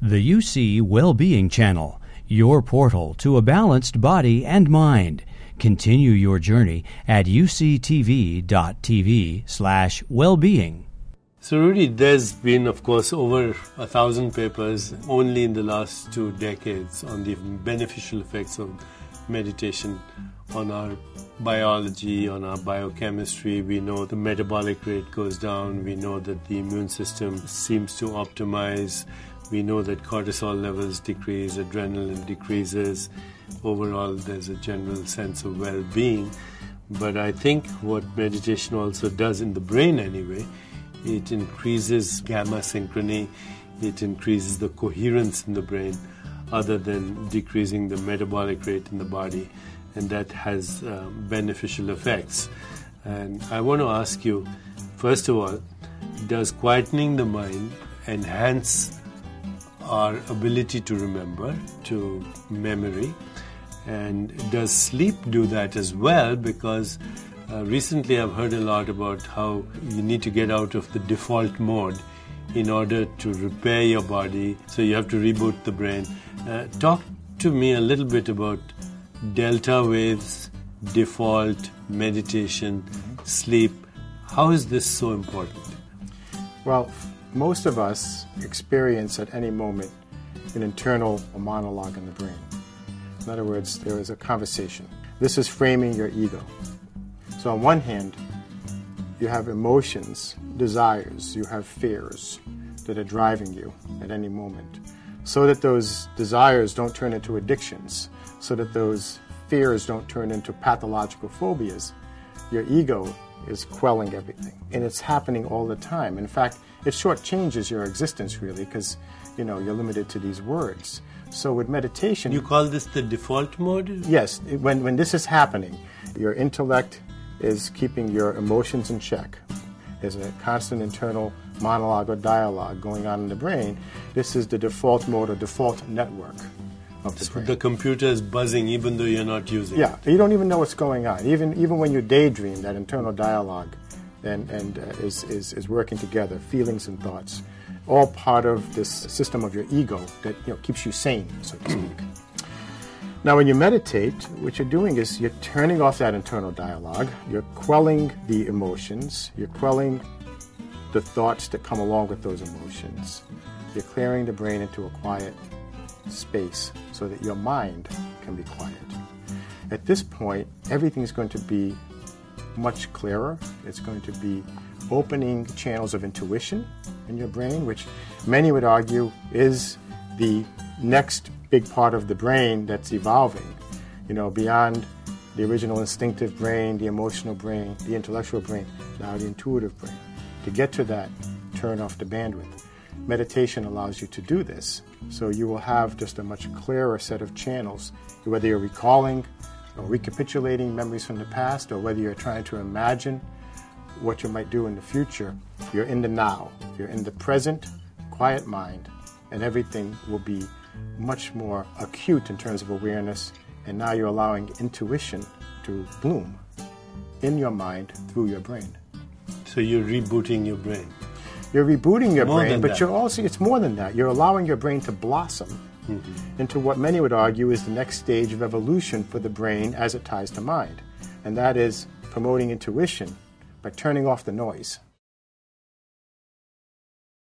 The UC Wellbeing Channel, your portal to a balanced body and mind. Continue your journey at uctv.tv slash wellbeing. So, Rudy, there's been, of course, over a thousand papers only in the last two decades on the beneficial effects of meditation on our biology, on our biochemistry. We know the metabolic rate goes down. We know that the immune system seems to optimize. We know that cortisol levels decrease, adrenaline decreases. Overall, there's a general sense of well being. But I think what meditation also does in the brain, anyway, it increases gamma synchrony, it increases the coherence in the brain, other than decreasing the metabolic rate in the body, and that has um, beneficial effects. And I want to ask you, first of all, does quietening the mind enhance our ability to remember, to memory? And does sleep do that as well? Because uh, recently I've heard a lot about how you need to get out of the default mode in order to repair your body. So you have to reboot the brain. Uh, talk to me a little bit about delta waves, default, meditation, sleep. How is this so important? Well, most of us experience at any moment an internal monologue in the brain. In other words, there is a conversation. This is framing your ego. So, on one hand, you have emotions, desires, you have fears that are driving you at any moment. So that those desires don't turn into addictions, so that those fears don't turn into pathological phobias, your ego is quelling everything. And it's happening all the time. In fact, it shortchanges your existence really because you know you're limited to these words. So with meditation, you call this the default mode. Yes, when when this is happening, your intellect is keeping your emotions in check. There's a constant internal monologue or dialogue going on in the brain. This is the default mode or default network of the brain. the computer is buzzing even though you're not using yeah, it. you don't even know what's going on. Even even when you daydream, that internal dialogue and, and uh, is, is, is working together, feelings and thoughts, all part of this system of your ego that you know keeps you sane, so to speak. Now, when you meditate, what you're doing is you're turning off that internal dialogue, you're quelling the emotions, you're quelling the thoughts that come along with those emotions. You're clearing the brain into a quiet space so that your mind can be quiet. At this point, everything is going to be much clearer. It's going to be opening channels of intuition in your brain, which many would argue is the next big part of the brain that's evolving, you know, beyond the original instinctive brain, the emotional brain, the intellectual brain, now the intuitive brain. To get to that, turn off the bandwidth. Meditation allows you to do this. So you will have just a much clearer set of channels, whether you're recalling or recapitulating memories from the past, or whether you're trying to imagine what you might do in the future. You're in the now, you're in the present, quiet mind, and everything will be much more acute in terms of awareness, and now you're allowing intuition to bloom in your mind through your brain. So you're rebooting your brain. You're rebooting your More brain, but that. you're also it's more than that. You're allowing your brain to blossom Mm-hmm. into what many would argue is the next stage of evolution for the brain as it ties to mind. And that is promoting intuition by turning off the noise.